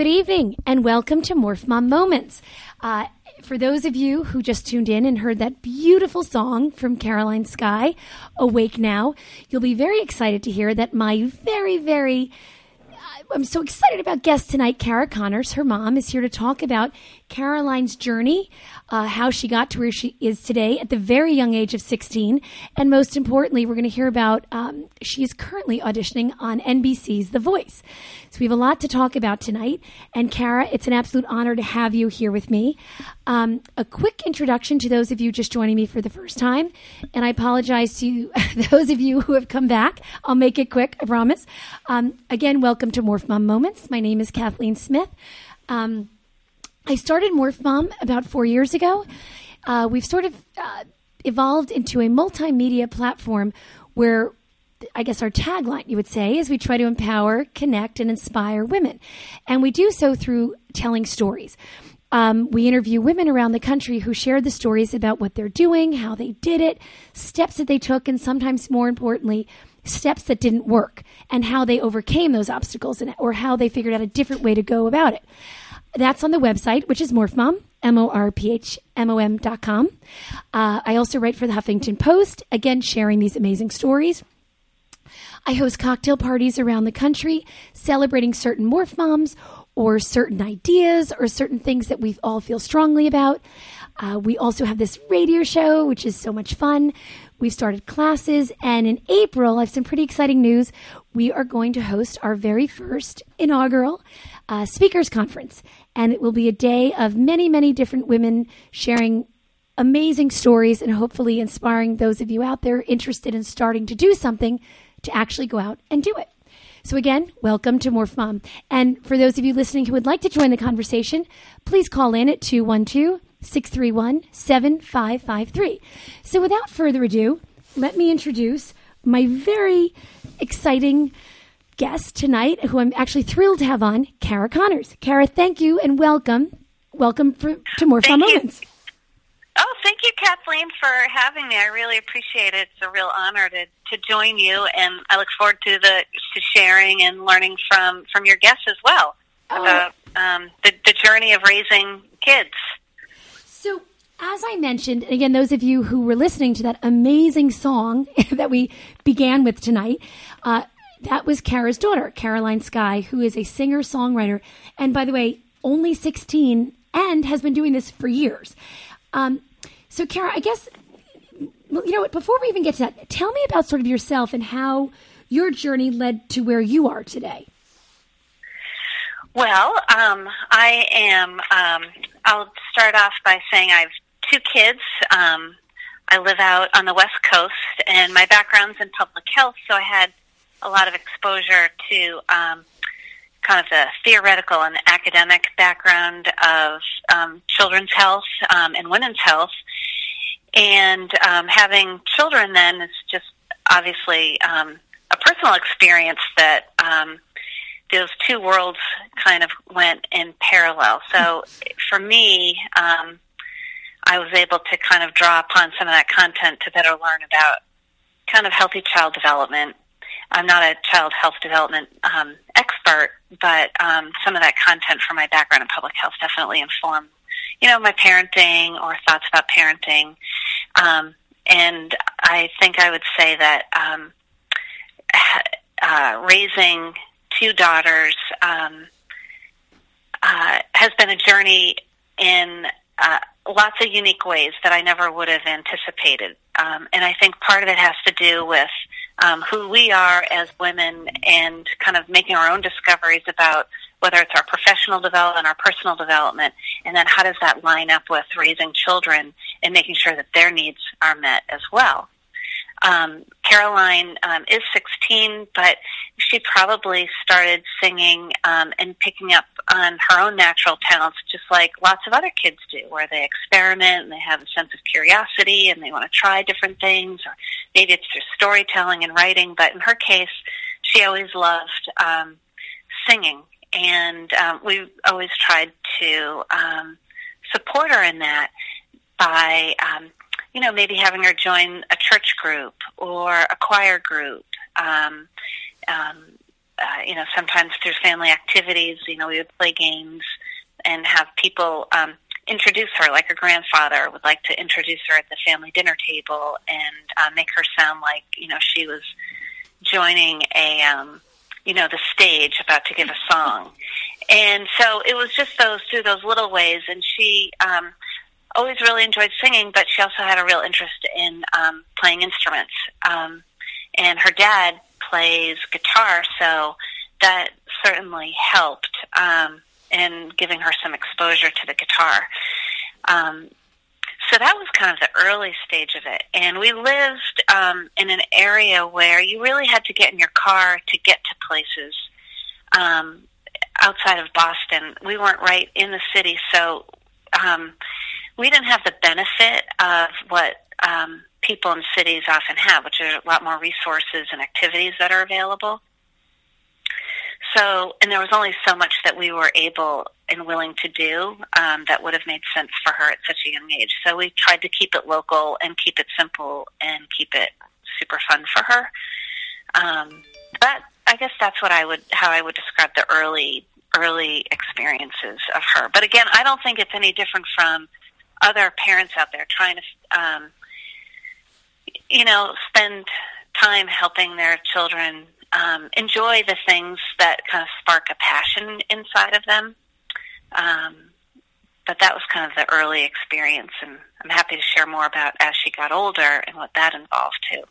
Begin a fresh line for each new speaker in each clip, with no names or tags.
Good evening and welcome to Morph Mom Moments. Uh, for those of you who just tuned in and heard that beautiful song from Caroline Sky, Awake Now, you'll be very excited to hear that my very, very I'm so excited about guest tonight. Kara Connors, her mom, is here to talk about Caroline's journey, uh, how she got to where she is today at the very young age of 16. And most importantly, we're going to hear about um, she is currently auditioning on NBC's The Voice. So we have a lot to talk about tonight. And Kara, it's an absolute honor to have you here with me. Um, a quick introduction to those of you just joining me for the first time. And I apologize to those of you who have come back. I'll make it quick, I promise. Um, again, welcome to Morph Mom Moments. My name is Kathleen Smith. Um, I started Morph Mom about four years ago. Uh, we've sort of uh, evolved into a multimedia platform where I guess our tagline, you would say, is we try to empower, connect, and inspire women. And we do so through telling stories. Um, we interview women around the country who share the stories about what they're doing, how they did it, steps that they took, and sometimes more importantly, steps that didn't work, and how they overcame those obstacles, and, or how they figured out a different way to go about it. That's on the website, which is Morphmom, M-O-R-P-H-M-O-M dot com. Uh, I also write for the Huffington Post, again, sharing these amazing stories. I host cocktail parties around the country celebrating certain morph moms or certain ideas or certain things that we all feel strongly about. Uh, we also have this radio show, which is so much fun. We've started classes, and in April, I have some pretty exciting news. We are going to host our very first inaugural uh, speakers conference, and it will be a day of many, many different women sharing amazing stories and hopefully inspiring those of you out there interested in starting to do something to actually go out and do it. So again, welcome to Morph Mom. And for those of you listening who would like to join the conversation, please call in at 212 631 7553. So without further ado, let me introduce my very exciting guest tonight, who I'm actually thrilled to have on, Kara Connors. Kara, thank you and welcome. Welcome for, to Morph Mom Moments.
Oh, thank you, Kathleen, for having me. I really appreciate it. It's a real honor to, to join you, and I look forward to the to sharing and learning from from your guests as well
Oh.
about um, the the journey of raising kids.
So, as I mentioned, and again, those of you who were listening to that amazing song that we began with tonight, uh, that was Kara's daughter, Caroline Sky, who is a singer songwriter. And by the way, only 16 and has been doing this for years. Um, so, Kara, I guess, you know what, before we even get to that, tell me about sort of yourself and how your journey led to where you are today.
Well, um, I am. Um, I'll start off by saying I have two kids. Um, I live out on the West Coast, and my background's in public health, so I had a lot of exposure to um, kind of the theoretical and academic background of um, children's health um, and women's health, and um, having children then is just obviously um, a personal experience that um, those two worlds kind of went in parallel. So for me, um, I was able to kind of draw upon some of that content to better learn about kind of healthy child development. I'm not a child health development um, expert, but um, some of that content from my background in public health definitely informed, you know, my parenting or thoughts about parenting. Um, and I think I would say that um, uh, raising two daughters um, uh, has been a journey in uh, lots of unique ways that I never would have anticipated. Um, and I think part of it has to do with um, who we are as women and kind of making our own discoveries about whether it's our professional development, our personal development, and then how does that line up with raising children and making sure that their needs are met as well. Um, Caroline um, is 16, but she probably started singing um, and picking up on her own natural talents, just like lots of other kids do, where they experiment and they have a sense of curiosity and they want to try different things, or maybe it's through storytelling and writing. But in her case, she always loved um, singing, and um, we always tried to um, support her in that by um, you know, maybe having her join a church group or a choir group. Um, um, uh, you know, sometimes through family activities, you know, we would play games and have people um, introduce her, like her grandfather would like to introduce her at the family dinner table and uh, make her sound like, you know, she was joining a, um, you know, the stage about to give a song. And so it was just those through those little ways, and she um, always really enjoyed singing, but she also had a real interest in um, playing instruments. Um, and her dad plays guitar, so that certainly helped um, in giving her some exposure to the guitar. Um, so that was kind of the early stage of it. And we lived um, in an area where you really had to get in your car to get to places um, outside of Boston. We weren't right in the city, so um, we didn't have the benefit of what um, people in cities often have, which are a lot more resources and activities that are available. So, and there was only so much that we were able and willing to do um, that would have made sense for her at such a young age. So we tried to keep it local and keep it simple and keep it super fun for her. Um, but I guess that's what I would how I would describe the early early experiences of her. But again, I don't think it's any different from other parents out there trying to, um, you know, spend time helping their children um, enjoy the things that kind of spark a passion inside of them. Um, but that was kind of the early experience, and I'm happy to share more about as she got older and what that involved too.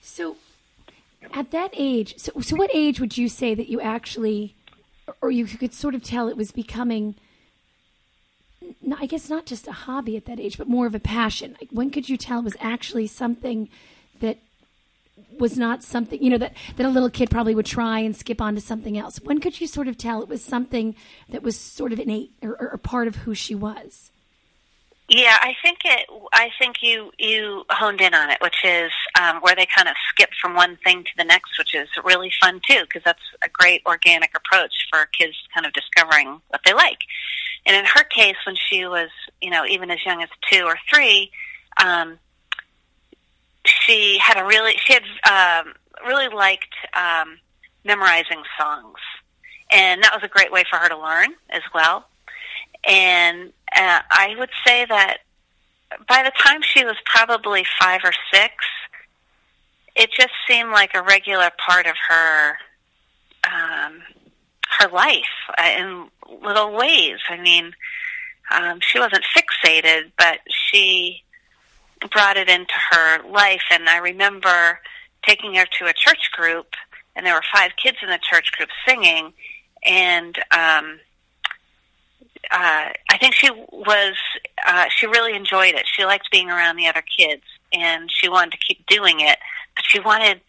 So, at that age, so, so what age would you say that you actually, or you could sort of tell it was becoming I guess not just a hobby at that age, but more of a passion. Like when could you tell it was actually something that was not something you know that that a little kid probably would try and skip on to something else? When could you sort of tell it was something that was sort of innate or, or, or part of who she was?
Yeah, I think it. I think you you honed in on it, which is um, where they kind of skip from one thing to the next, which is really fun too, because that's a great organic approach for kids kind of discovering what they like. And in her case, when she was, you know, even as young as two or three, um, she had a really, she had um, really liked um, memorizing songs, and that was a great way for her to learn as well. And uh, I would say that by the time she was probably five or six, it just seemed like a regular part of her um, her life uh, in little ways. I mean, um, she wasn't fixated, but she brought it into her life. And I remember taking her to a church group, and there were five kids in the church group singing, and um, uh, I think she was uh, she really enjoyed it. She liked being around the other kids, and she wanted to keep doing it, but she wanted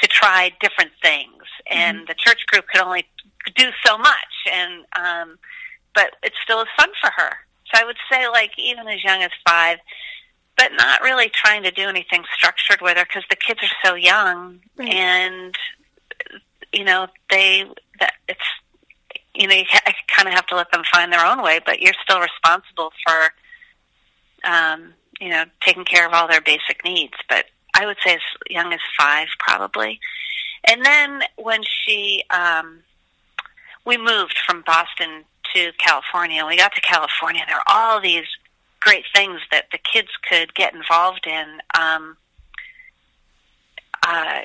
to try different things. And mm-hmm. the church group could only do so much, and um, but it still is fun for her. So I would say, like even as young as five, but not really trying to do anything structured with her because the kids are so young,
Right.
and you know they that it's you know you ha- kind of have to let them find their own way, but you're still responsible for um, you know taking care of all their basic needs. But I would say as young as five, probably. And then when she, um, we moved from Boston to California. We got to California. There were all these great things that the kids could get involved in. Um, uh,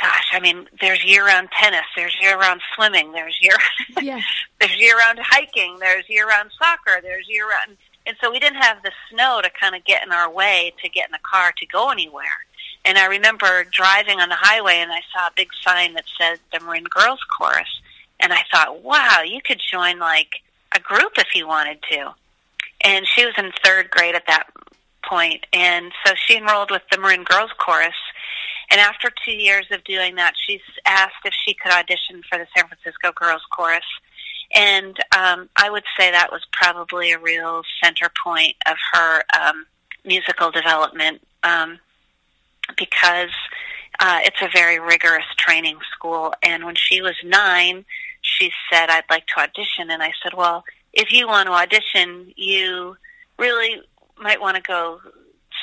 gosh, I mean, there's year-round tennis. There's year-round swimming. There's year
Yeah.
there's year-round hiking. There's year-round soccer. There's year-round, and so we didn't have the snow to kind of get in our way to get in the car to go anywhere. And I remember driving on the highway, and I saw a big sign that said the Marin Girls Chorus, and I thought, wow, you could join like a group if you wanted to. And she was in third grade at that point, and so she enrolled with the Marin Girls Chorus. And after two years of doing that, she's asked if she could audition for the San Francisco Girls Chorus. And um, I would say that was probably a real center point of her um, musical development um, because uh, it's a very rigorous training school. And when she was nine, she said, I'd like to audition. And I said, Well, if you want to audition, you really might want to go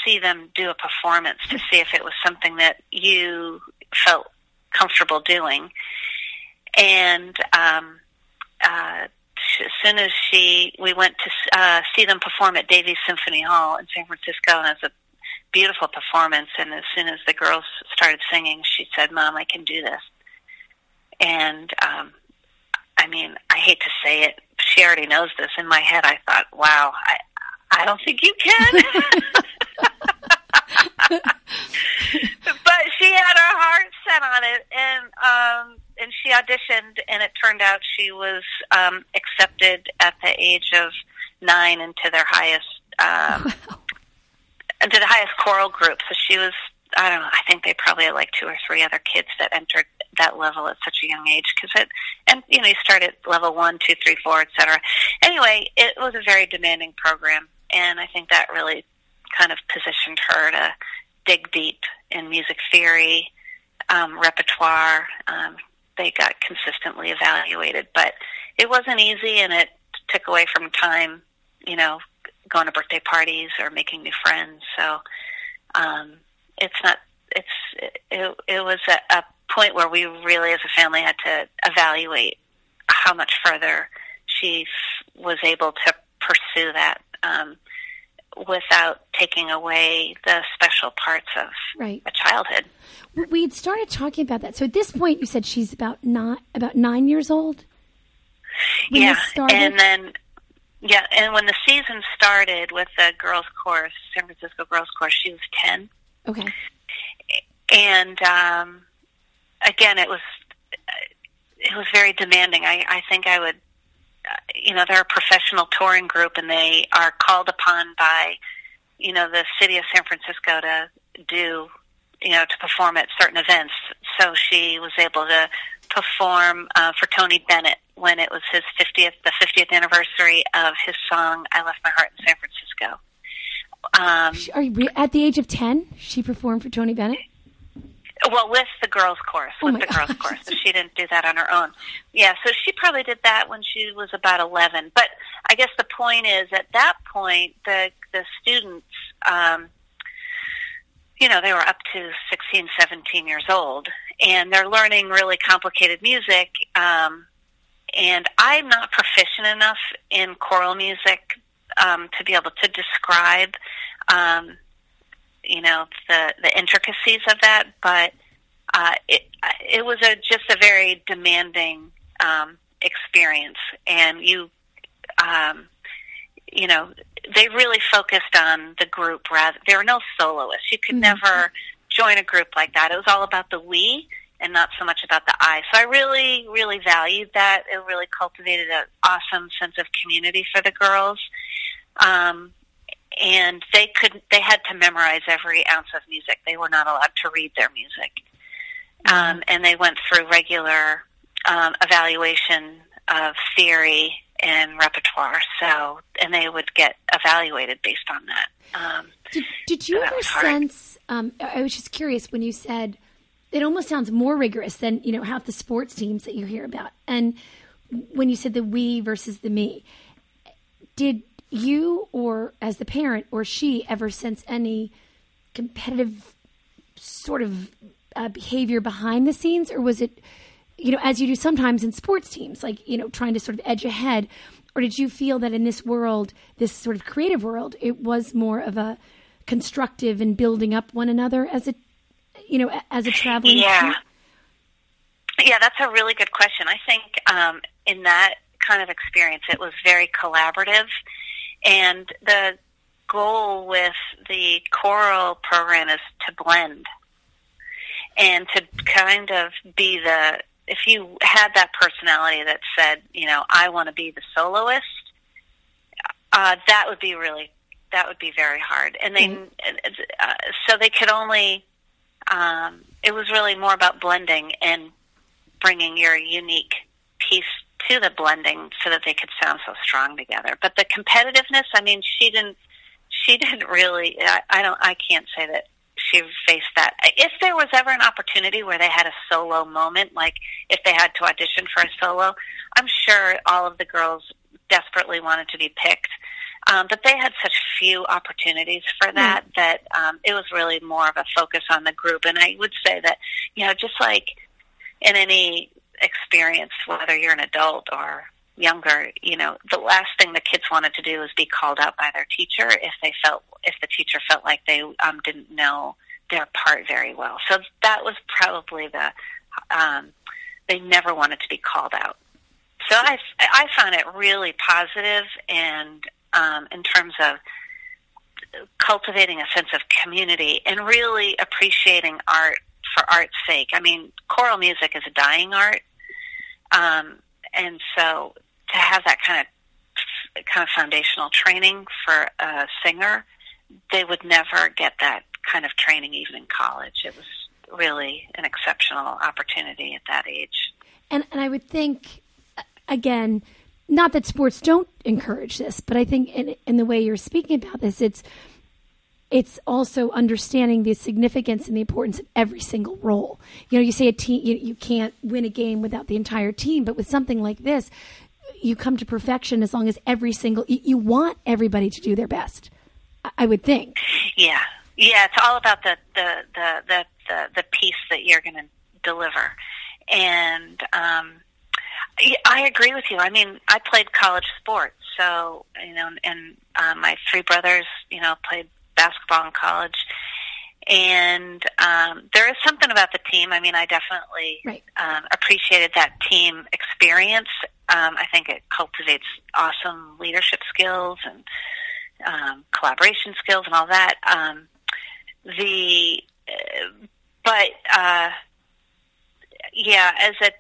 see them do a performance to see if it was something that you felt comfortable doing. And um, uh, as soon as she, we went to uh, see them perform at Davies Symphony Hall in San Francisco, and it was a beautiful performance. And as soon as the girls started singing, she said, "Mom, I can do this." And um, I mean, I hate to say it, she already knows this. In my head, I thought, "Wow, I, I don't think you can." but she had her heart set on it, and um, and she auditioned, and it turned out she was um, accepted at the age of nine into their highest um, into the highest choral group. So she was. I don't know. I think they probably had like two or three other kids that entered that level at such a young age because it, and you know, you start at level one, two, three, four, et cetera. Anyway, it was a very demanding program, and I think that really kind of positioned her to dig deep in music theory, um, repertoire. Um, they got consistently evaluated, but it wasn't easy, and it took away from time, you know, going to birthday parties or making new friends. So um, it's not. It's it, it was a, a point where we really, as a family, had to evaluate how much further she was able to pursue that. Um, without taking away the special parts of
Right.
a childhood.
We had started talking about that. So at this point, you said she's about not about nine years old.
Yeah, and then yeah, and when the season started with the girls' course, San Francisco girls' chorus, she was ten,
Okay.
and um, again, it was it was very demanding. I, I think I would, you know, they're a professional touring group, and they are called upon by, you know, the city of San Francisco to do, you know, to perform at certain events. So she was able to perform uh, for Tony Bennett when it was his 50th, the 50th anniversary of his song "I Left My Heart in San Francisco." Um,
Are you at the age of ten? She performed for Tony Bennett.
Well, with the girls'
Oh
with
my
the girls'
gosh.
chorus. So she didn't do that on her own. Yeah, so she probably did that when she was about eleven. But I guess the point is, at that point, the the students, um, you know, they were up to 16, 17 years old, and they're learning really complicated music. Um, and I'm not proficient enough in choral music um, to be able to describe. Um, you know the the intricacies of that, but uh, it it was a just a very demanding um, experience, and you um, you know they really focused on the group rather. There were no soloists. You could
Mhm.
never join a group like that. It was all about the we and not so much about the I. So I really really valued that. It really cultivated an awesome sense of community for the girls. Um, and they could they had to memorize every ounce of music. They were not allowed to read their music, um, and they went through regular um, evaluation of theory and repertoire. So, and they would get evaluated based on that. Um,
did, did you ever sense? Um, I was just curious when you said it almost sounds more rigorous than you know half the sports teams that you hear about, and when you said the we versus the me, did you or as the parent or she ever sense any competitive sort of uh, behavior behind the scenes, or was it? you know, as you do sometimes in sports teams, like, you know, trying to sort of edge ahead? Or did you feel that in this world, this sort of creative world, it was more of a constructive and building up one another as a, you know, as a traveling
Yeah.
team?
Yeah, that's a really good question. I think um, in that kind of experience, it was very collaborative, and the goal with the choral program is to blend and to kind of be the. If you had that personality that said, you know, I want to be the soloist, uh, that would be really that would be very hard. And they uh, so they could only. Um, it was really more about blending and bringing your unique piece to the blending so that they could sound so strong together. But the competitiveness, I mean, she didn't. She didn't really. I, I don't. I can't say that she faced that. If there was ever an opportunity where they had a solo moment, like if they had to audition for a solo, I'm sure all of the girls desperately wanted to be picked. Um, but they had such few opportunities for that that um, it was really more of a focus on the group. And I would say that, you know, just like in any experience, whether you're an adult or younger, you know, the last thing the kids wanted to do was be called out by their teacher if they felt if the teacher felt like they um, didn't know their part very well. So that was probably the um, they never wanted to be called out. So I I found it really positive and um, in terms of cultivating a sense of community and really appreciating art for art's sake. I mean, choral music is a dying art, um, and so to have that kind of kind of foundational training for a singer, they would never get that kind of training even in college. It was really an exceptional opportunity at that age.
And, and I would think, again, not that sports don't encourage this, but I think in, in the way you're speaking about this, it's it's also understanding the significance and the importance of every single role. You know, you say a team, you, you can't win a game without the entire team, but with something like this, you come to perfection as long as every single you, you want everybody to do their best. I, I would think.
Yeah, yeah. It's all about the the the the the, the piece that you're going to deliver, and um, I agree with you. I mean, I played college sports, so you know, and uh, my three brothers, you know, played basketball in college. And um, there is something about the team. I mean, I definitely
Right.
um, appreciated that team experience. Um, I think it cultivates awesome leadership skills and um, collaboration skills and all that. Um, the uh, but uh, yeah, as a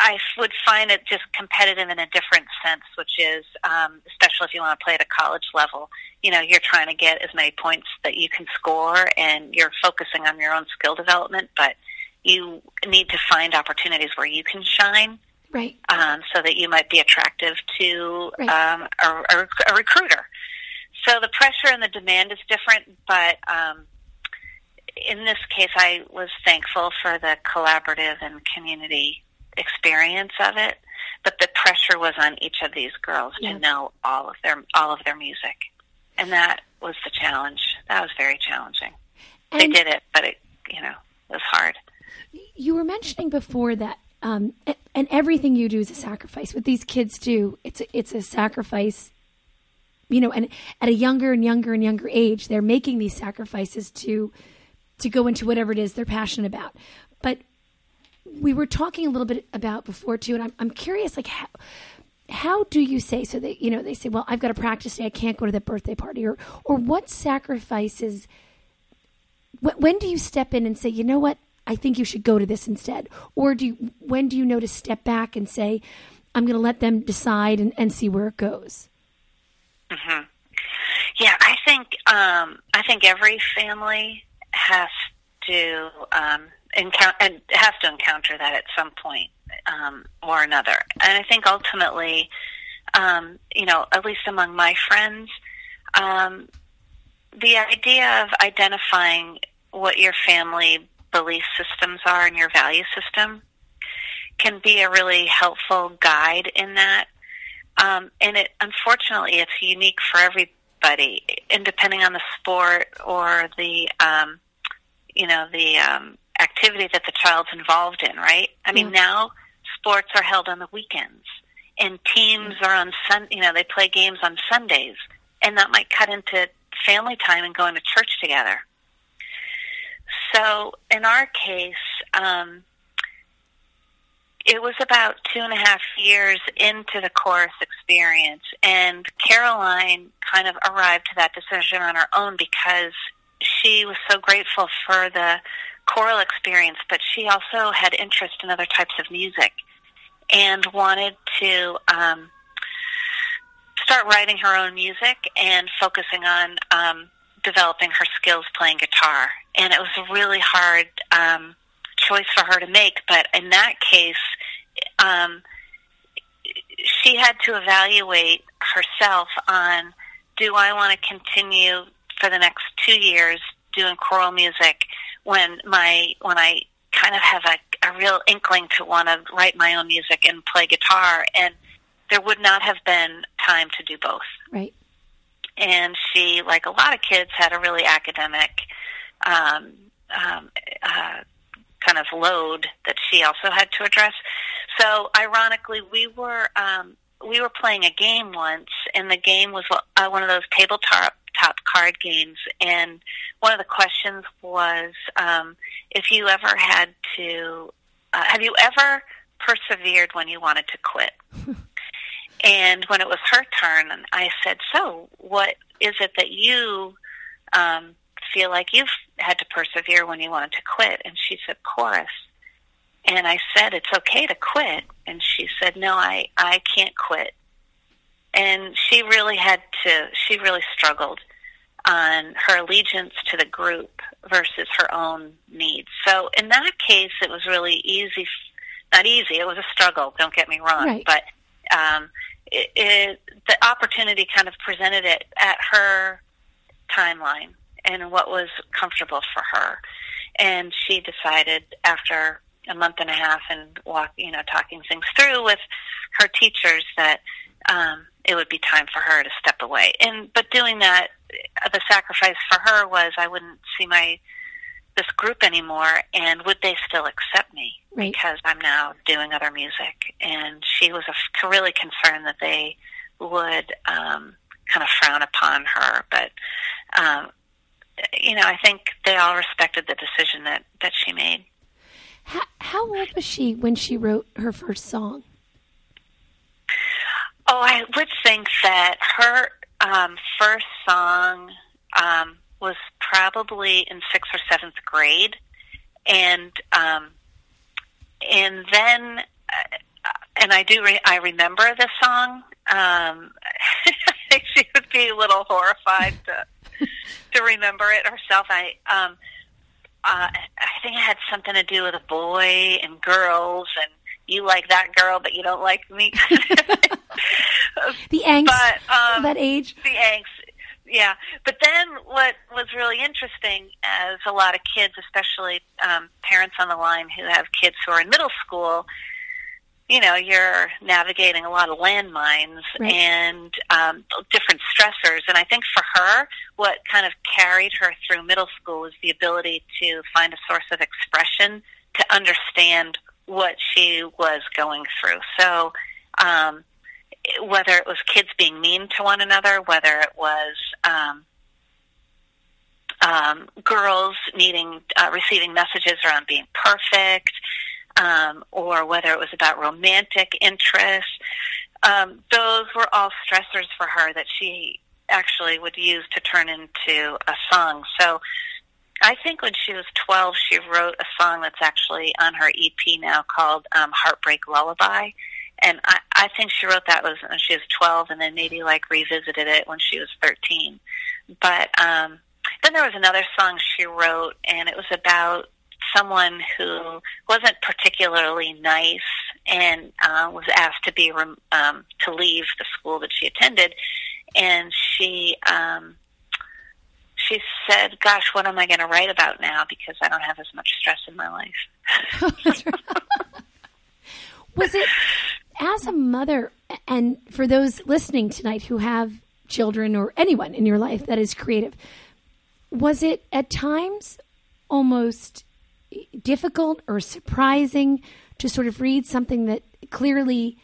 I would find it just competitive in a different sense, which is um, especially if you want to play at a college level. You know, you're trying to get as many points that you can score, and you're focusing on your own skill development. But you need to find opportunities where you can shine,
Right.
um, so that you might be attractive to
Right.
um, a, a, a recruiter. So the pressure and the demand is different, but um, in this case, I was thankful for the collaborative and community experience of it. But the pressure was on each of these girls to know all of their all of their music, and that was the challenge. That was very challenging. they did it, but it you know it was hard.
you were mentioning before that um, and everything you do is a sacrifice what these kids do it's a, it's a sacrifice you know and at a younger and younger and younger age they're making these sacrifices to to go into whatever it is they're passionate about but we were talking a little bit about before too and i'm, I'm curious like how how do you say so that you know they say well i've got a practice day i can't go to that birthday party or or what sacrifices Wh- when do you step in and say, you know what, I think you should go to this instead? Or do you, when do you know to step back and say, I'm going to let them decide and, and see where it goes?
Yeah, I think um, I think every family has to um, encounter and has to encounter that at some point um, or another. And I think ultimately, um, you know, at least among my friends, um, the idea of identifying what your family belief systems are and your value system can be a really helpful guide in that. Um, and it unfortunately it's unique for everybody, and depending on the sport or the um, you know the um, activity that the child's involved in. Right? I mean, now sports are held on the weekends, and teams are on Sun. You know, they play games on Sundays, and that might cut into family time and going to church together. So in our case, um, it was about two and a half years into the chorus experience, and Caroline kind of arrived to that decision on her own because she was so grateful for the choral experience, but she also had interest in other types of music and wanted to um, start writing her own music and focusing on um, developing her skills playing guitar. And it was a really hard um, choice for her to make, but in that case, um, she had to evaluate herself on do I want to continue for the next two years doing choral music when my when I kind of have a, a real inkling to want to write my own music and play guitar and there would not have been time to do both.
Right.
And she, like a lot of kids, had a really academic um, um, uh, kind of load that she also had to address. So, ironically, we were um, we were playing a game once, and the game was uh, one of those tabletop top card games. And one of the questions was um, if you ever had to, uh, have you ever persevered when you wanted to quit? and when it was her turn, I said, "So, what is it that you um, feel like you've had to persevere when you wanted to quit?" And she said, "Chorus." And I said, "It's okay to quit." And she said, "No, I I can't quit." And she really had to. She really struggled on her allegiance to the group versus her own needs. So in that case, it was really easy. Not easy. It was a struggle. Don't get me wrong.
Right.
But um, it, it, the opportunity kind of presented it at her timeline and what was comfortable for her. And she decided after a month and a half and walk, you know, talking things through with her teachers that um, it would be time for her to step away. And but doing that, the sacrifice for her was I wouldn't see my this group anymore, and would they still accept me
Right.
because I'm now doing other music? And she was a, really concerned that they would um, kind of frown upon her, but. Um, you know, I think they all respected the decision that, that she made.
How, how old was she when she wrote her first song?
I would think that her um, first song um, was probably in sixth or seventh grade, and um, and then, uh, and I do re- I remember the song. Um, she would be a little horrified to to remember it herself. I um, uh, I think it had something to do with a boy and girls and you like that girl, but you don't like me.
The angst
but um,
that age.
the angst, yeah. But then what was really interesting, as a lot of kids, especially um, parents on the line who have kids who are in middle school, you know, you're navigating a lot of landmines
Right.
and um, different stressors. And I think for her, what kind of carried her through middle school was the ability to find a source of expression to understand what she was going through. So, um, whether it was kids being mean to one another, whether it was um, um, girls needing uh, receiving messages around being perfect, um, or whether it was about romantic interests, um, those were all stressors for her that she actually would use to turn into a song. So. I think when she was 12, she wrote a song that's actually on her EP now called um, Heartbreak Lullaby and I, I think she wrote that was when she was 12 and then maybe like revisited it when she was 13 but um then there was another song she wrote and it was about someone who wasn't particularly nice and uh, was asked to be rem- um, to leave the school that she attended, and she um, she said, "Gosh, what am I going to write about now? Because I don't have as much stress in my life."
was it as a mother, and for those listening tonight who have children or anyone in your life that is creative, was it at times almost difficult or surprising to sort of read something that clearly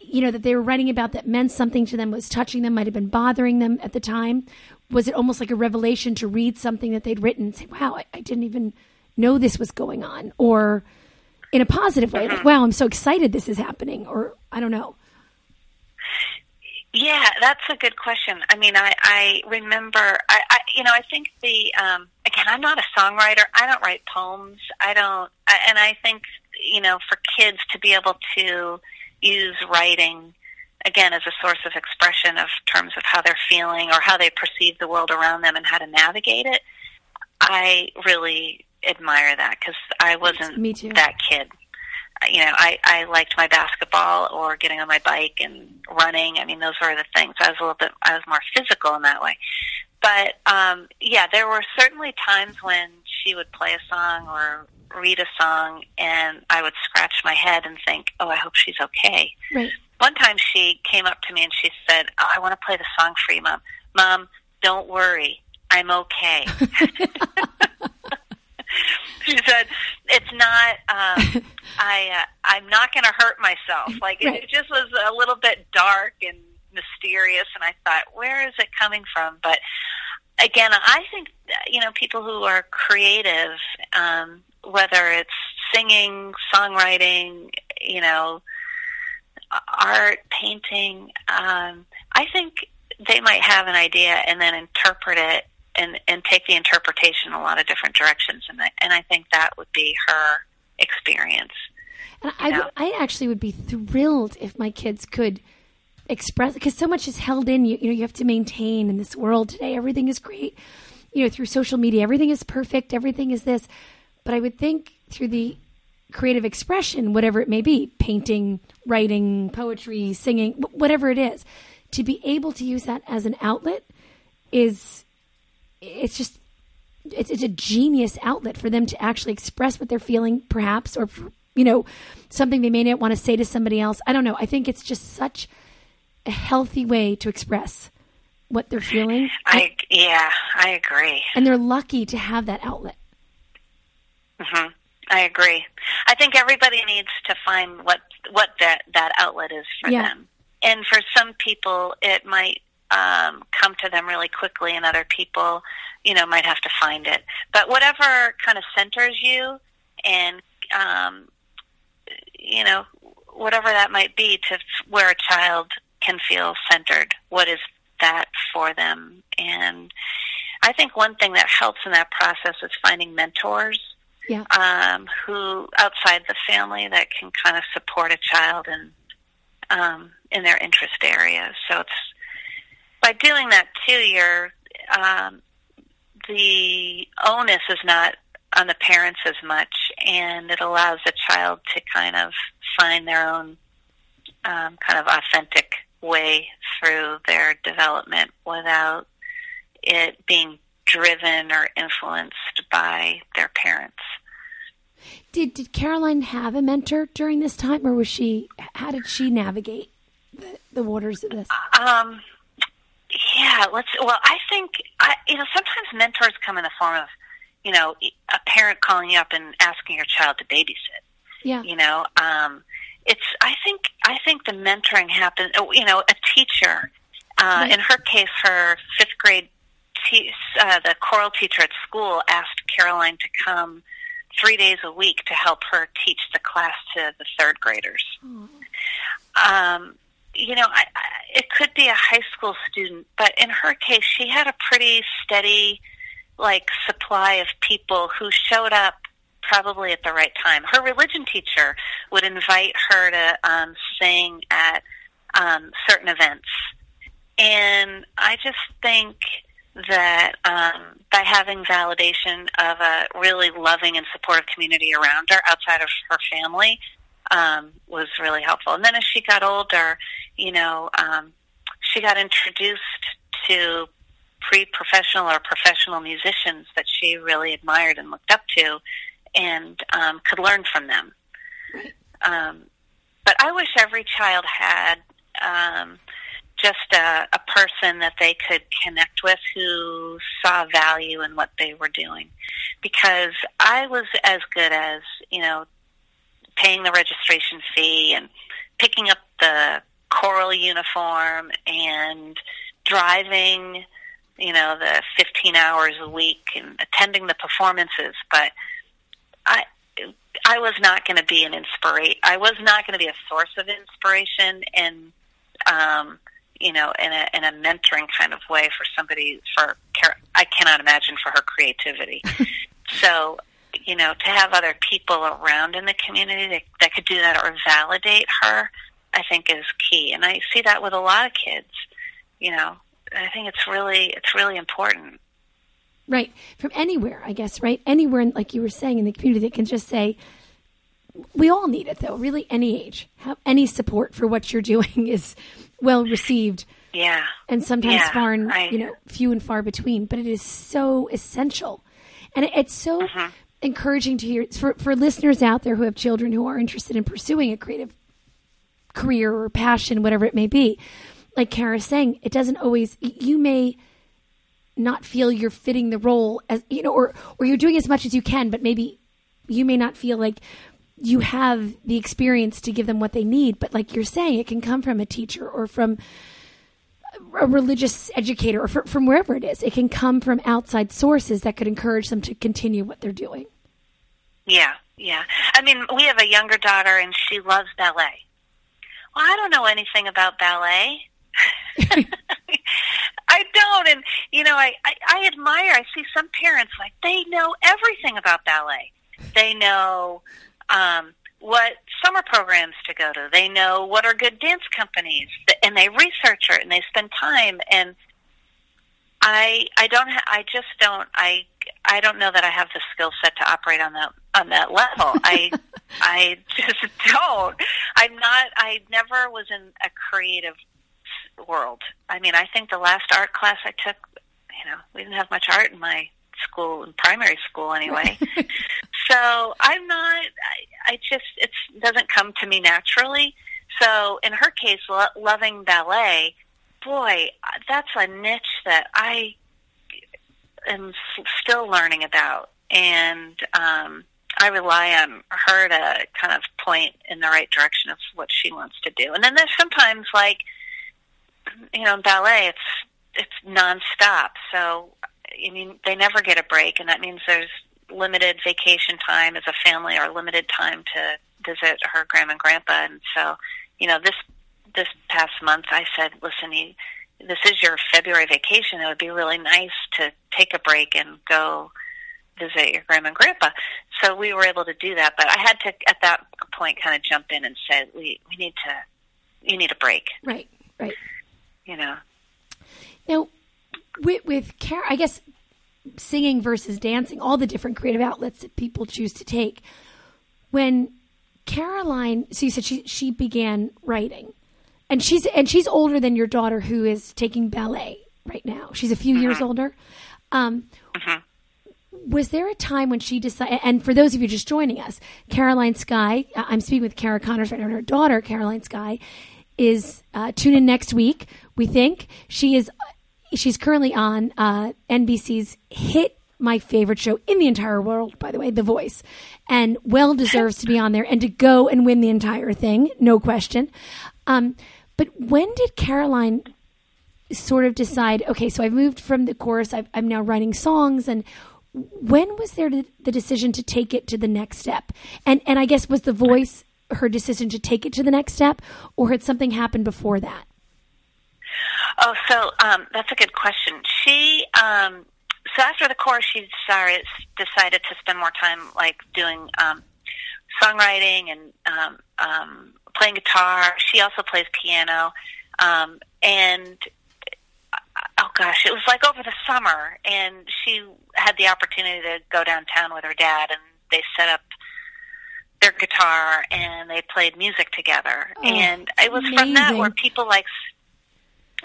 you know that they were writing about that meant something to them was touching them might have been bothering them at the time? Was it almost like a revelation to read something that they'd written and say wow i, I didn't even know this was going on or in a positive way like wow i'm so excited this is happening or i don't know
Yeah, that's a good question. I mean, I, I remember, I, I, you know, I think the, um, again, I'm not a songwriter. I don't write poems. I don't, I, and I think, you know, for kids to be able to use writing, again, as a source of expression of terms of how they're feeling or how they perceive the world around them and how to navigate it, I really admire that because I wasn't
Me too.
that kid you know, I, I liked my basketball or getting on my bike and running. I mean, those were the things. I was a little bit, I was more physical in that way. But, um, yeah, there were certainly times when she would play a song or read a song and I would scratch my head and think, oh, I hope she's okay.
right
One time she came up to me and she said, oh, I want to play the song for you, Mom. Mom, don't worry. I'm okay. she said, "It's not. Um, I. Uh, I'm not going to hurt myself. Like
Right.
it just was a little bit dark and mysterious, and I thought, where is it coming from? But again, I think you know people who are creative, um, whether it's singing, songwriting, you know, art, painting. Um, I think they might have an idea and then interpret it and and take the interpretation in a lot of different directions and I, and I think that would be her experience.
And I, I actually would be thrilled if my kids could express because so much is held in you. You know, you have to maintain in this world today. Everything is great. You know, through social media, everything is perfect. Everything is this. But I would think through the creative expression, whatever it may be, painting, writing, poetry, singing, whatever it is, to be able to use that as an outlet is it's just it's, it's a genius outlet for them to actually express what they're feeling, perhaps, or you know, something they may not want to say to somebody else. I don't know. I think it's just such a healthy way to express what they're feeling,
I yeah, I agree.
and they're lucky to have that outlet.
hmm I agree. I think everybody needs to find what what that that outlet is for
Yeah.
them. And for some people, it might um, come to them really quickly, and other people, you know, might have to find it. But whatever kind of centers you, and um, you know, whatever that might be, to where a child can feel centered. What is that for them? And I think one thing that helps in that process is finding mentors
Yeah.
um, who outside the family that can kind of support a child in um, in their interest areas. So it's by doing that too, you're um, the onus is not on the parents as much, and it allows the child to kind of find their own um, kind of authentic way through their development without it being driven or influenced by their parents.
Did did Caroline have a mentor during this time, or was she? How did she navigate the, the waters of this?
Um, yeah, let's. Well, I think I, you know sometimes mentors come in the form of, you know, a parent calling you up and asking your child to babysit.
Yeah.
You know, um, it's. I think. I think the mentoring happens. oh, You know, a teacher. Uh,
Right.
In her case, her fifth grade, te- uh, the choral teacher at school asked Caroline to come three days a week to help her teach the class to the third graders um, you know, I, I, it could be a high school student, but in her case, she had a pretty steady, like, supply of people who showed up probably at the right time. Her religion teacher would invite her to um, sing at um, certain events, and I just think that um, by having validation of a really loving and supportive community around her outside of her family um, was really helpful. And then as she got older, you know, um, she got introduced to pre-professional or professional musicians that she really admired and looked up to, and um, could learn from them. Um, but I wish every child had um, just a, a person that they could connect with who saw value in what they were doing. Because I was as good as, you know, paying the registration fee and picking up the choral uniform and driving, you know, the 15 hours a week and attending the performances. But I, I was not going to be an inspiration. I was not going to be a source of inspiration and, um, you know, in a in a mentoring kind of way for somebody. For I cannot imagine for her creativity. so, you know, to have other people around in the community that, that could do that or validate her, I think is key. And I see that with a lot of kids. You know, I think it's really it's really important.
Right. From anywhere, I guess, right? Anywhere, like you were saying, in the community that can just say, we all need it, though, really, any age. Have any support for what you're doing is well received.
Yeah.
And sometimes
yeah,
far and,
I,
you know, few and far between, but it is so essential. And it, it's so
mm-hmm.
encouraging to hear for, for listeners out there who have children who are interested in pursuing a creative career or passion, whatever it may be. Like Kara's saying, it doesn't always, you may not feel you're fitting the role as, you know, or, or you're doing as much as you can, but maybe you may not feel like you have the experience to give them what they need. But like you're saying, it can come from a teacher or from a religious educator or from wherever it is. It can come from outside sources that could encourage them to continue what they're doing.
Yeah, yeah. I mean, we have a younger daughter and she loves ballet. Well, I don't know anything about ballet. I don't, and you know, I, I I admire. I see some parents like they know everything about ballet. They know um, what summer programs to go to. They know what are good dance companies, and they research it and they spend time. And I, I don't, ha- I just don't, I, I don't know that I have the skill set to operate on that on that level. I, I just don't. I'm not. I never was in a creative world. I mean, I think the last art class I took, you know, we didn't have much art in my school, in primary school anyway. so I'm not. I, I just it doesn't come to me naturally. So in her case, lo- loving ballet, boy, that's a niche that I am still learning about, and um, I rely on her to kind of point in the right direction of what she wants to do. And then there's sometimes like, you know, ballet, it's it's nonstop. So I mean, they never get a break, and that means there's limited vacation time as a family or limited time to visit her grandma and grandpa. And so, you know, this this past month, I said, "Listen, you, this is your February vacation. It would be really nice to take a break and go visit your grandma and grandpa." So we were able to do that, but I had to at that point kind of jump in and say, "We we need to, you need a break."
Right. Right.
You know.
Now, with, with Kara, I guess singing versus dancing, all the different creative outlets that people choose to take. When Caroline, so you said she she began writing, and she's and she's older than your daughter, who is taking ballet right now. She's a few years
Mm-hmm.
older. Um, Was there a time when she decided? And for those of you just joining us, Caroline Sky, uh, I'm speaking with Kara Connors right now. and Her daughter, Caroline Sky, is uh, tune in next week. We think she is. She's currently on uh, NBC's hit, my favorite show in the entire world, by the way, The Voice, and well deserves to be on there and to go and win the entire thing, no question. Um, but when did Caroline sort of decide? Okay, so I've moved from the chorus. I've, I'm now writing songs, and when was there the, decision to take it to the next step? And and I guess was the voice her decision to take it to the next step, or had something happened before that?
Oh, so um, that's a good question. She um, so after the course, she decided decided to spend more time like doing um, songwriting and um, um, playing guitar. She also plays piano, um, and oh gosh, it was like over the summer, and she had the opportunity to go downtown with her dad, and they set up their guitar and they played music together.
Oh,
and it was from that where people like,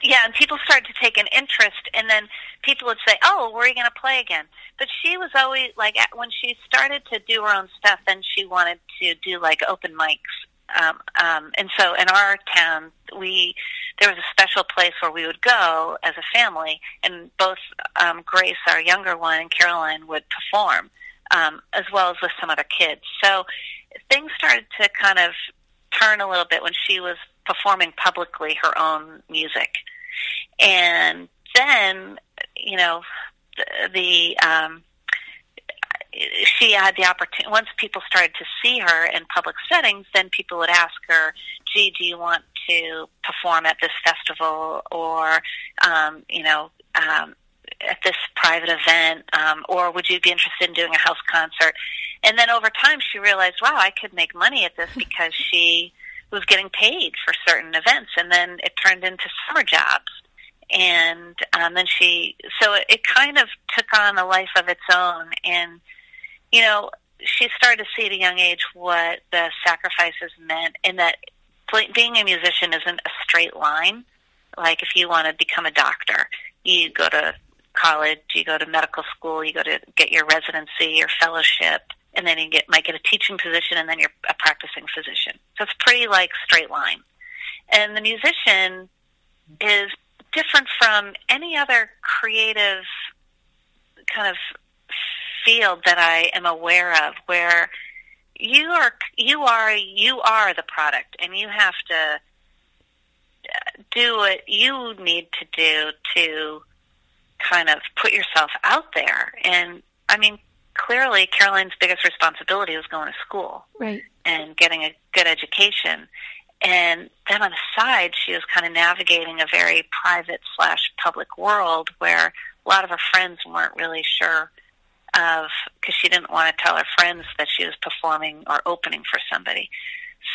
yeah, and people started to take an interest, and then people would say, "Oh, where are you going to play again?" But she was always like, when she started to do her own stuff, then she wanted to do like open mics. Um, um, and so in our town, we there was a special place where we would go as a family, and both um, Grace, our younger one, and Caroline would perform, um, as well as with some other kids. So things started to kind of turn a little bit when she was performing publicly her own music, and then you know the, the um, she had the opportunity. Once people started to see her in public settings, then people would ask her, "Gee, do you want to perform at this festival, or um, you know, um, at this private event, um, or would you be interested in doing a house concert?" And then over time, she realized, "Wow, I could make money at this because she was getting paid for certain events." And then it turned into summer jobs and um, then she so it, it kind of took on a life of its own and you know she started to see at a young age what the sacrifices meant and that being a musician isn't a straight line. Like if you want to become a doctor you go to college you go to medical school you go to get your residency your fellowship and then you get might get a teaching position and then you're a practicing physician. So it's pretty like straight line. And the musician is different from any other creative kind of field that I am aware of where you are you are you are the product and you have to uh, do what you need to do to kind of put yourself out there and I mean clearly Caroline's biggest responsibility was going to school
Right.
and getting a good education. And then on the side, she was kind of navigating a very private slash public world where a lot of her friends weren't really sure of because she didn't want to tell her friends that she was performing or opening for somebody.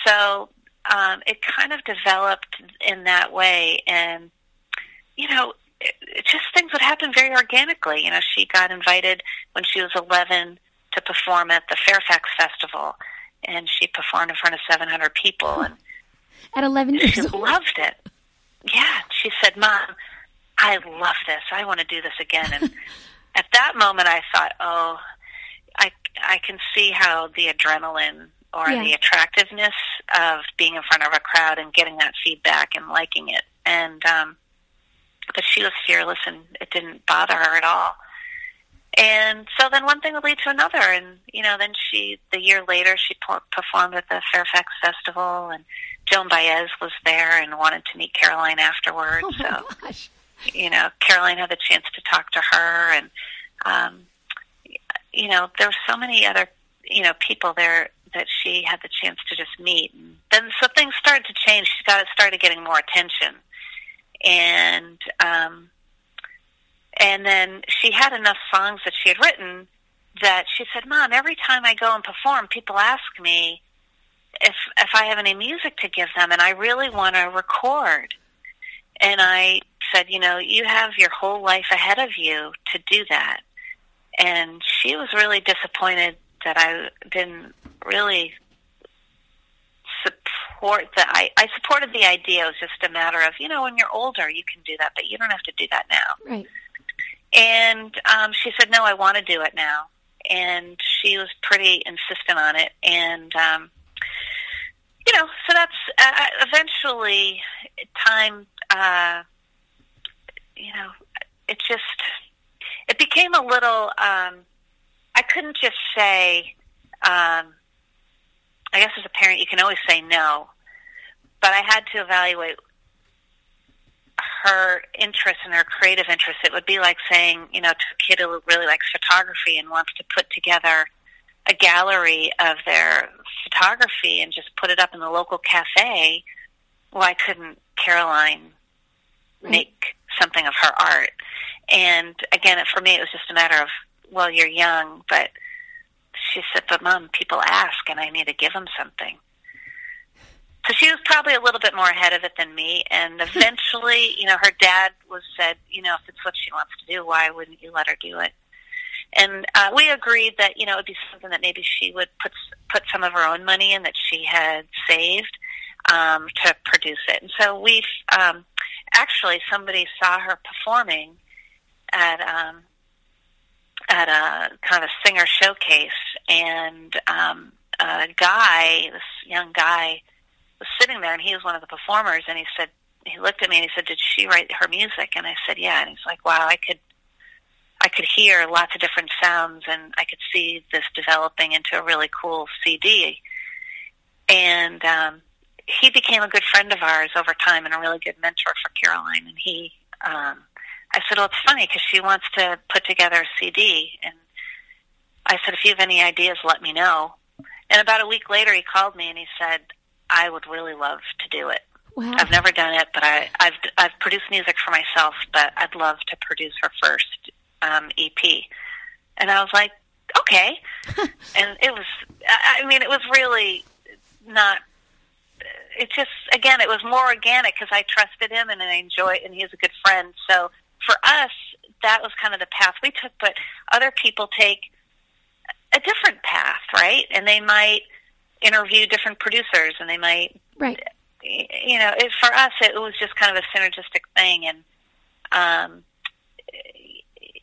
So um, it kind of developed in that way, and you know, it, it just things would happen very organically. You know, she got invited when she was 11 to perform at the Fairfax Festival, and she performed in front of 700 people, and
At 11
she
years old.
loved it. Yeah, she said, "Mom, I love this. I want to do this again." And at that moment, I thought, "Oh, I I can see how the adrenaline or
Yeah.
the attractiveness of being in front of a crowd and getting that feedback and liking it." And um, but she was fearless, and it didn't bother her at all. And so then one thing would lead to another, and you know, then she the year later she per- performed at the Fairfax Festival, and Joan Baez was there and wanted to meet Caroline afterwards.
Oh my
so
gosh.
You know, Caroline had the chance to talk to her, and um, you know, there were so many other you know people there that she had the chance to just meet. And then so things started to change. She got started getting more attention, and um, and then she had enough songs that she had written that she said, "Mom, every time I go and perform, people ask me." If if I have any music to give them, and I really want to record, and I said, you know, you have your whole life ahead of you to do that. And she was really disappointed that I didn't really support the I, I supported the idea. It was just a matter of, you know, when you're older you can do that, but you don't have to do that now.
Right.
And um, she said, "No, I want to do it now." And she was pretty insistent on it. And um, you know, so that's uh, eventually time. Uh, you know, it just it became a little. Um, I couldn't just say. Um, I guess as a parent, you can always say no, but I had to evaluate her interest and her creative interest. It would be like saying, you know, to a kid who really likes photography and wants to put together a gallery of their photography and just put it up in the local cafe. Why couldn't Caroline
Right.
make something of her art? And again, for me, it was just a matter of, well, you're young, but she said, but mom, people ask and I need to give them something. So she was probably a little bit more ahead of it than me. And eventually, you know, her dad was said, you know, if it's what she wants to do, why wouldn't you let her do it? And uh, we agreed that you know it would be something that maybe she would put put some of her own money in that she had saved um, to produce it. And so we've um, actually somebody saw her performing at um, at a kind of a singer showcase, and um, a guy, this young guy, was sitting there, and he was one of the performers, and he said, he looked at me and he said, "Did she write her music?" And I said, "Yeah." And he's like, "Wow, I could." I could hear lots of different sounds and I could see this developing into a really cool CD. And um, he became a good friend of ours over time and a really good mentor for Caroline. And he, um, I said, well, it's funny because she wants to put together a CD. And I said, if you have any ideas, let me know. And about a week later, he called me and he said, I would really love to do it.
Wow.
I've never done it, but I, I've I've produced music for myself, but I'd love to produce her first um, EP. And I was like, okay. and it was, I mean, it was really not. It just again, it was more organic because I trusted him and I enjoy, and he's a good friend. So for us, that was kind of the path we took. But other people take a different path, right? And they might interview different producers, and they might
Right.
you know, it, for us, it was just kind of a synergistic thing. And, um,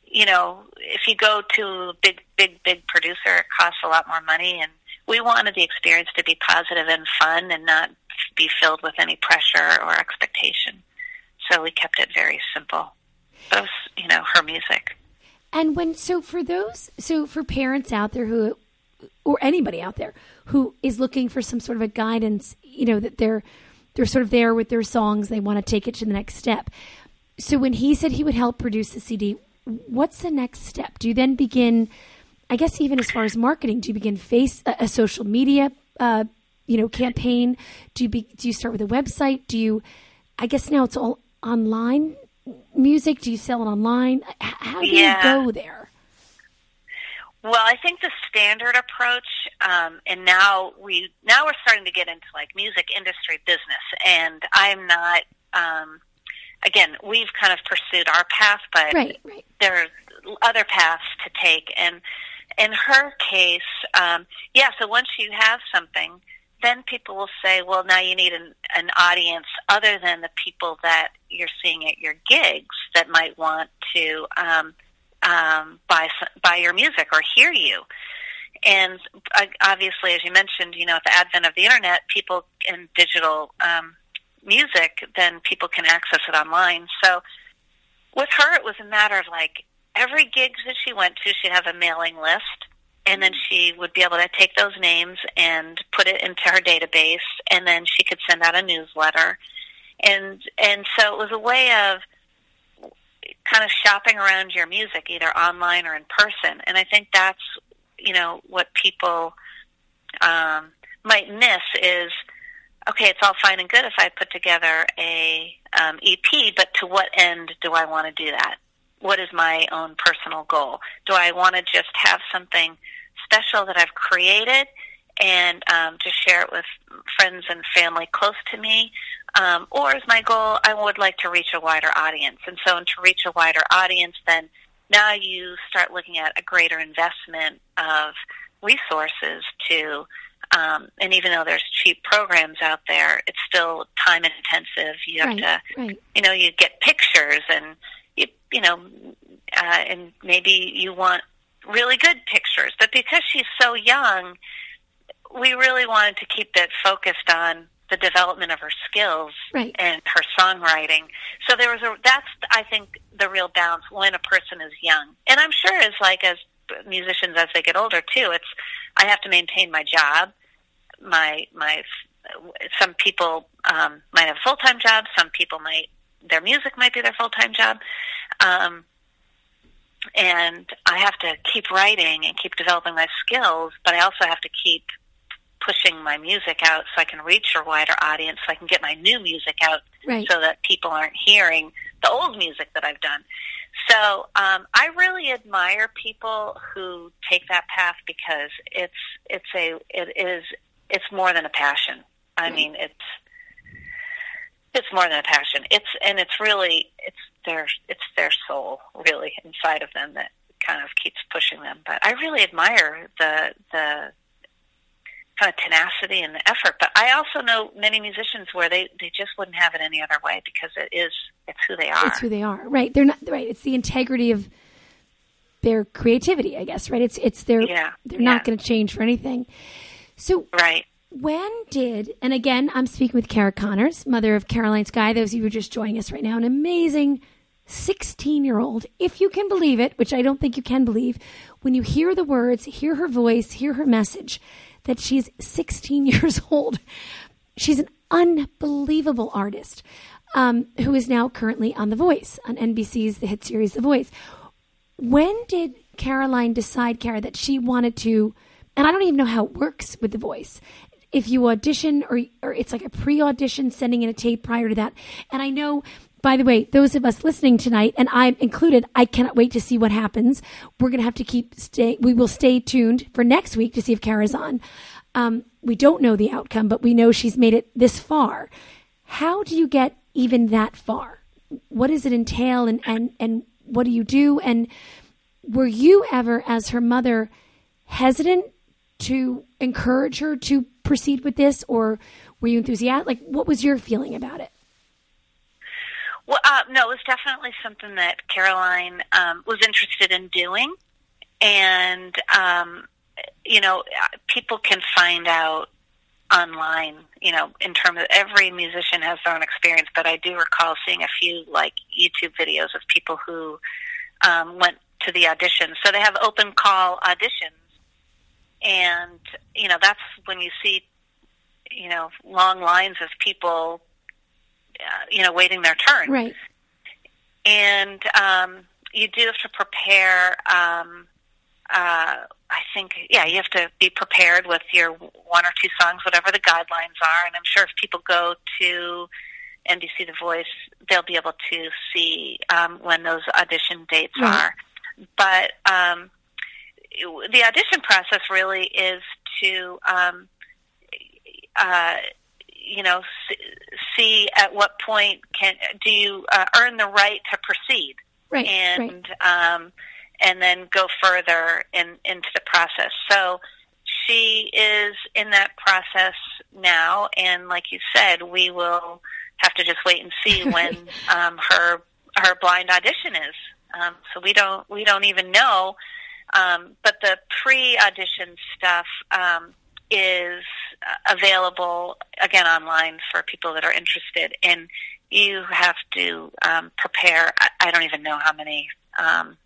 you know, if you go to a big, big, big producer, it costs a lot more money. And we wanted the experience to be positive and fun and not be filled with any pressure or expectation. So we kept it very simple. Both, you know, her music.
And when so for those so for parents out there who or anybody out there who is looking for some sort of a guidance, you know, that they're they're sort of there with their songs, they want to take it to the next step. So when he said he would help produce the CD, what's the next step? Do you then begin I guess even as far as marketing, do you begin face a, a social media uh, you know, campaign? Do you be, do you start with a website? Do you I guess now it's all online music? Do you sell it online? How do
Yeah.
you go there?
Well, I think the standard approach, um, and now we now we're starting to get into like music industry business, and I'm not. Um, again, we've kind of pursued our path, but
Right, right.
there's other paths to take. And in her case, um, yeah. So once you have something, then people will say, "Well, now you need an, an audience other than the people that you're seeing at your gigs that might want to." Um, um, buy buy your music or hear you. And uh, obviously, as you mentioned, you know, at the advent of the internet, people and digital um, music, then people can access it online. So with her, it was a matter of like every gig that she went to, she'd have a mailing list, and then she would be able to take those names and put it into her database, and then she could send out a newsletter. And and so it was a way of kind of shopping around your music, either online or in person. And I think that's, you know, what people um, might miss is, okay, it's all fine and good if I put together a um, EP, but to what end do I want to do that? What is my own personal goal? Do I want to just have something special that I've created and um, just share it with friends and family close to me? Um, or is my goal, I would like to reach a wider audience. And so, and to reach a wider audience, then now you start looking at a greater investment of resources to, um, and even though there's cheap programs out there, it's still time intensive. You have
Right,
to,
right.
you know, you get pictures and you, you know, uh, and maybe you want really good pictures. But because she's so young, we really wanted to keep it focused on the development of her skills
Right.
and her songwriting. So there was a that's I think the real balance when a person is young. And I'm sure as like as musicians as they get older too, it's I have to maintain my job. My my some people um might have a full-time job, some people might their music might be their full-time job. Um and I have to keep writing and keep developing my skills, but I also have to keep pushing my music out so I can reach a wider audience, so I can get my new music out,
Right.
so that people aren't hearing the old music that I've done. So um, I really admire people who take that path because it's it's a it is it's more than a passion. I
Right.
mean, it's It's more than a passion. It's and it's really it's their it's their soul really inside of them that kind of keeps pushing them. But I really admire the the kind of tenacity and the effort. But I also know many musicians where they they just wouldn't have it any other way because it is it's who they are.
It's who they are. Right. They're not right. It's the integrity of their creativity, I guess, right? It's it's their
Yeah,
they're
yeah.
not going to change for anything. So
right.
When did and again I'm speaking with Kara Connors, mother of Caroline Sky, those of you who are just joining us right now, an amazing 16 year old, if you can believe it, which I don't think you can believe, when you hear the words, hear her voice, hear her message, that she's 16 years old. She's an unbelievable artist um, who is now currently on The Voice, on NBC's the hit series The Voice. When did Caroline decide, Kara, that she wanted to? And I don't even know how it works with The Voice. If you audition, or or it's like a pre-audition, sending in a tape prior to that. And I know, by the way, those of us listening tonight, and I'm included, I cannot wait to see what happens. We're going to have to keep stay. We will stay tuned for next week to see if Kara's on. Um, we don't know the outcome, but we know she's made it this far. How do you get even that far? What does it entail, and and and what do you do? And were you ever, as her mother, hesitant to encourage her to proceed with this, or were you enthusiastic? Like, what was your feeling about it?
Well, uh, no, it was definitely something that Caroline um, was interested in doing, and um, you know, people can find out online. You know, in terms of every musician has their own experience, but I do recall seeing a few like YouTube videos of people who um, went to the audition. So they have open call auditions, and you know that's when you see you know long lines of people uh, you know waiting their turn
Right.
and um, you do have to prepare. Um, uh, I think, yeah, you have to be prepared with your one or two songs, whatever the guidelines are. And I'm sure if people go to NBC The Voice, they'll be able to see um, when those audition dates
Right.
are. But um, the audition process really is to, um, uh, you know, s- see at what point can do you uh, earn the right to proceed
Right. right.
and um, and then go further in, into the process. So she is in that process now, and like you said, we will have to just wait and see when um, her her blind audition is. Um, so we don't we don't even know. Um, but the pre-audition stuff um, is uh, available again online for people that are interested, and you have to um, prepare. I, I don't even know how many. Um,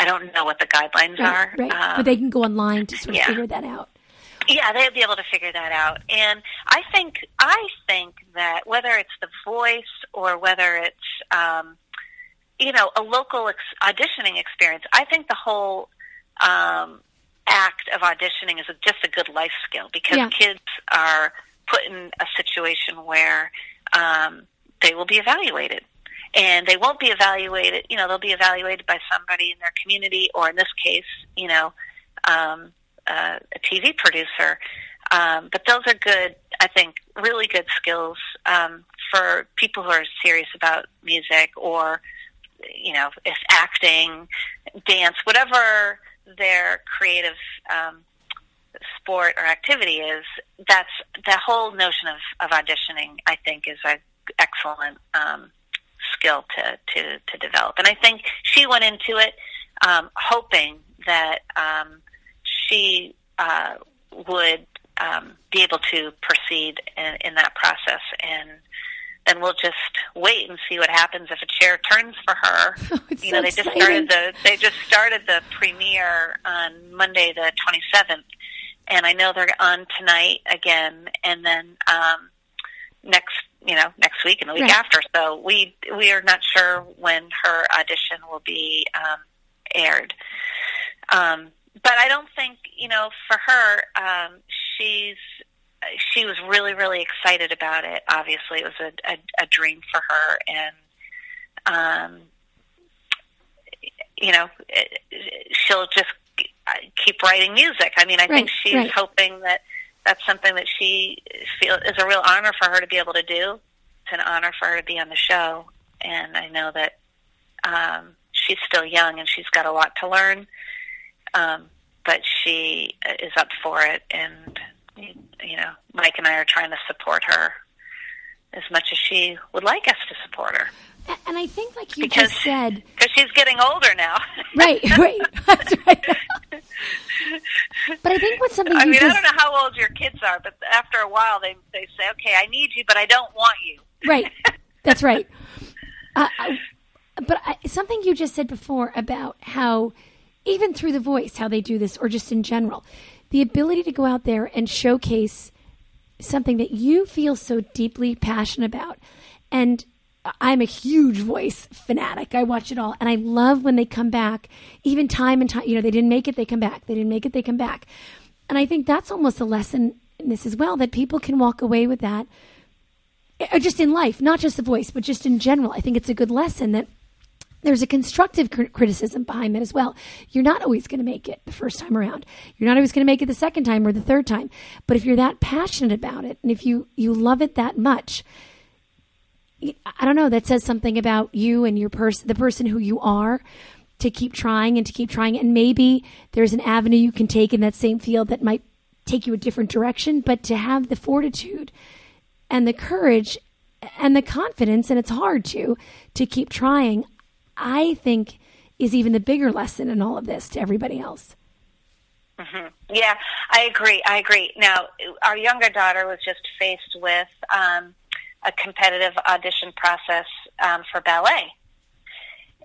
I don't know what the guidelines
Right,
are.
right.
Um,
but they can go online to sort of
yeah.
figure that out.
yeah, they'll be able to figure that out. And I think I think that whether it's the voice or whether it's um, you know a local ex- auditioning experience, I think the whole um, act of auditioning is a, just a good life skill because
Yeah.
kids are put in a situation where um, they will be evaluated. And they won't be evaluated, you know, they'll be evaluated by somebody in their community, or in this case, you know, um, uh, a TV producer. Um, but those are good, I think, really good skills um, for people who are serious about music or, you know, if acting, dance, whatever their creative um, sport or activity is. That's the whole notion of, of auditioning. I think is a excellent um, skill to, to to develop. And I think she went into it um, hoping that um, she uh, would um, be able to proceed in, in that process, and then we'll just wait and see what happens if a chair turns for her.
It's
you
so
know, they just
exciting.
started the they just started the premiere on Monday the twenty seventh, and I know they're on tonight again, and then um, next you know next week and the week
Right.
after. So we we are not sure when her audition will be um, aired. Um, but I don't think you know for her, um, she's she was really really excited about it. Obviously, it was a, a, a dream for her, and um, you know it, she'll just keep writing music. I mean, I think she's
right.
hoping that that's something that she feel is a real honor for her to be able to do. It's an honor for her to be on the show, and I know that um, she's still young and she's got a lot to learn. Um, but she is up for it, and you know, Mike and I are trying to support her as much as she would like us to support her.
And I think, like you
because,
just said,
because she's getting older now.
right, right, that's right. but I think what's something
I
you
mean,
just
I don't know how old your kids are, but after a while, they they say, "Okay, I need you, but I don't want you."
right, that's right. Uh, I, but I, something you just said before about how, even through the voice, how they do this, or just in general, the ability to go out there and showcase something that you feel so deeply passionate about, and I'm a huge voice fanatic. I watch it all, and I love when they come back, even time and time. You know, they didn't make it, they come back. They didn't make it, they come back. And I think that's almost a lesson in this as well that people can walk away with that, or just in life, not just the voice, but just in general. I think it's a good lesson that there's a constructive cr- criticism behind that as well. You're not always going to make it the first time around. You're not always going to make it the second time or the third time. But if you're that passionate about it, and if you you love it that much, I don't know. That says something about you and your person, the person who you are, to keep trying and to keep trying. And maybe there's an avenue you can take in that same field that might take you a different direction. But to have the fortitude and the courage and the confidence, and it's hard to to keep trying. I think is even the bigger lesson in all of this to everybody else.
Mm-hmm. Yeah, I agree. I agree. Now, our younger daughter was just faced with. Um, a competitive audition process um, for ballet.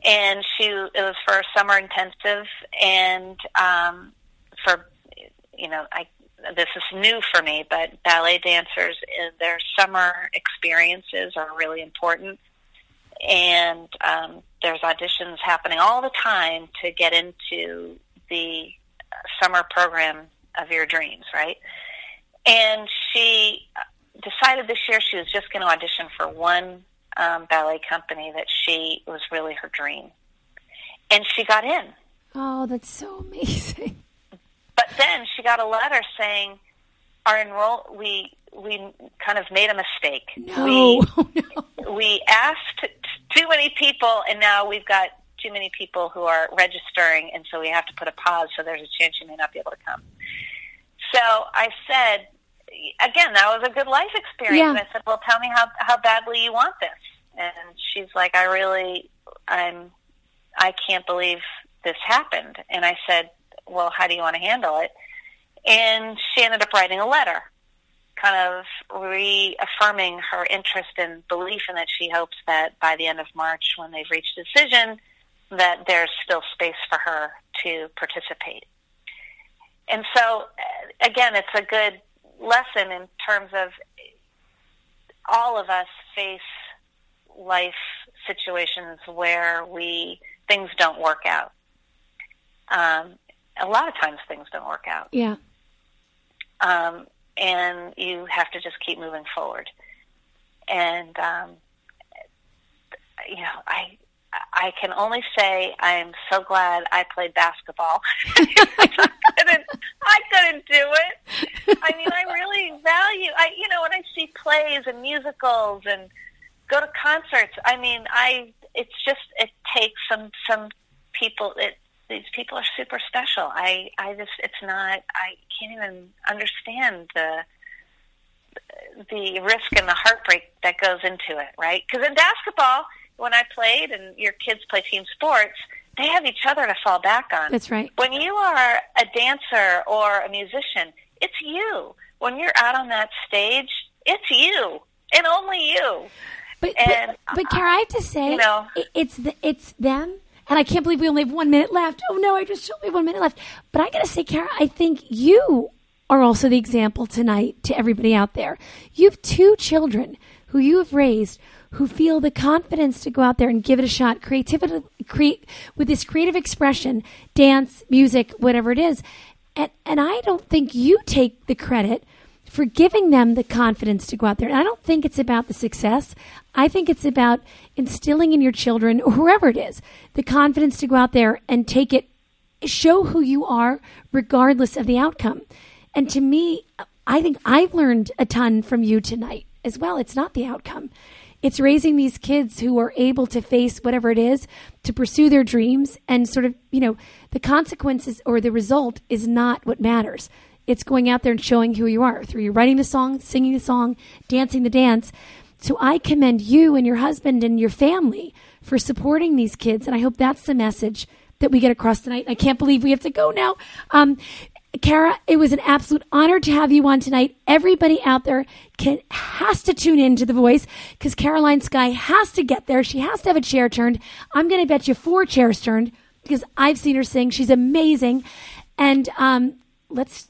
And she, it was for a summer intensive, and um, for, you know, I, this is new for me, but ballet dancers, uh, their summer experiences are really important. And um, there's auditions happening all the time to get into the summer program of your dreams, right? And she decided this year she was just going to audition for one um, ballet company that she was really her dream, and she got in.
Oh, that's so amazing!
But then she got a letter saying our enroll we we kind of made a mistake.
No,
we,
oh, no.
we asked too many people, and now we've got too many people who are registering, and so we have to put a pause. So there's a chance you may not be able to come. So I said, again, that was a good life experience.
Yeah.
And I said, well, tell me how how badly you want this. And she's like, I really, I'm, I can't believe this happened. And I said, well, how do you want to handle it? And she ended up writing a letter, kind of reaffirming her interest and belief in that she hopes that by the end of March, when they've reached a decision, that there's still space for her to participate. And so, uh, again, it's a good lesson in terms of all of us face life situations where we things don't work out. Um, a lot of times things don't work out.
Yeah.
Um, and you have to just keep moving forward. And um, you know, I I can only say I'm so glad I played basketball. I couldn't I couldn't do it. I mean, I really value I you know, when I see plays and musicals and go to concerts, I mean, I it's just it takes some some people it these people are super special. I I just it's not I can't even understand the the risk and the heartbreak that goes into it, right? Because in basketball, when I played and your kids play team sports, they have each other to fall back on.
That's right.
When you are a dancer or a musician, it's you. When you're out on that stage, it's you and only you.
But
And,
but, but uh, Kara, I have to say,
you know-
it's the, it's them, and I can't believe we only have one minute left. Oh no, I just only have one minute left. But I gotta say, Kara, I think you are also the example tonight to everybody out there. You have two children who you have raised who feel the confidence to go out there and give it a shot. Creativity, create with this creative expression, dance, music, whatever it is. And and I don't think you take the credit for giving them the confidence to go out there. And I don't think it's about the success. I think it's about instilling in your children, or whoever it is, the confidence to go out there and take it, show who you are, regardless of the outcome. And to me, I think I've learned a ton from you tonight as well. It's not the outcome. it's raising these kids who are able to face whatever it is to pursue their dreams and sort of, you know, the consequences or the result is not what matters. It's going out there and showing who you are through you writing the song, singing the song, dancing the dance. So I commend you and your husband and your family for supporting these kids. And I hope that's the message that we get across tonight. I can't believe we have to go now. Um, Kara, it was an absolute honor to have you on tonight. Everybody out there can has to tune in to The Voice because Caroline Sky has to get there. She has to have a chair turned. I'm going to bet you four chairs turned because I've seen her sing. She's amazing. And um, let's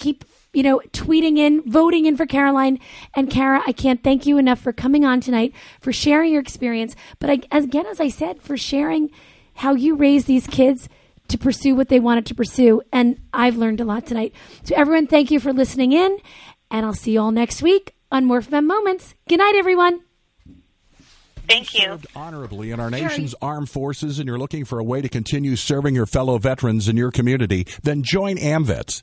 keep you know, tweeting in, voting in for Caroline and Kara. I can't thank you enough for coming on tonight, for sharing your experience. But I, again, as I said, for sharing how you raise these kids to pursue what they wanted to pursue. And I've learned a lot tonight. So, everyone, thank you for listening in. And I'll see you all next week on Morph Moments. Good night, everyone.
Thank you.
Served honorably in our nation's armed forces, and you're looking for a way to continue serving your fellow veterans in your community, then join AMVETS.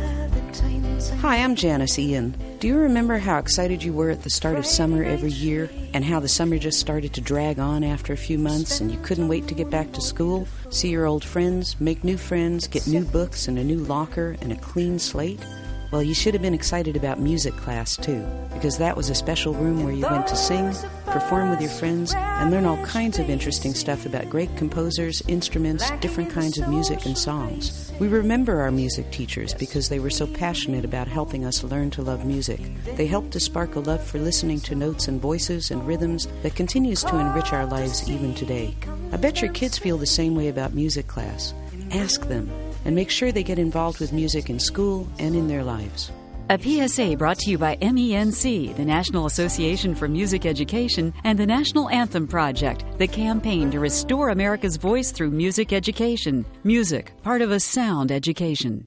Hi, I'm Janis Ian. Do you remember how excited you were at the start of summer every year and how the summer just started to drag on after a few months and you couldn't wait to get back to school, see your old friends, make new friends, get new books and a new locker and a clean slate? Well, you should have been excited about music class too, because that was a special room where you went to sing, perform with your friends, and learn all kinds of interesting stuff about great composers, instruments, different kinds of music, and songs. We remember our music teachers because they were so passionate about helping us learn to love music. They helped to spark a love for listening to notes and voices and rhythms that continues to enrich our lives even today. I bet your kids feel the same way about music class. Ask them and make sure they get involved with music in school and in their lives.
A PSA brought to you by MENC, the National Association for Music Education, and the National Anthem Project, the campaign to restore America's voice through music education. Music, part of a sound education.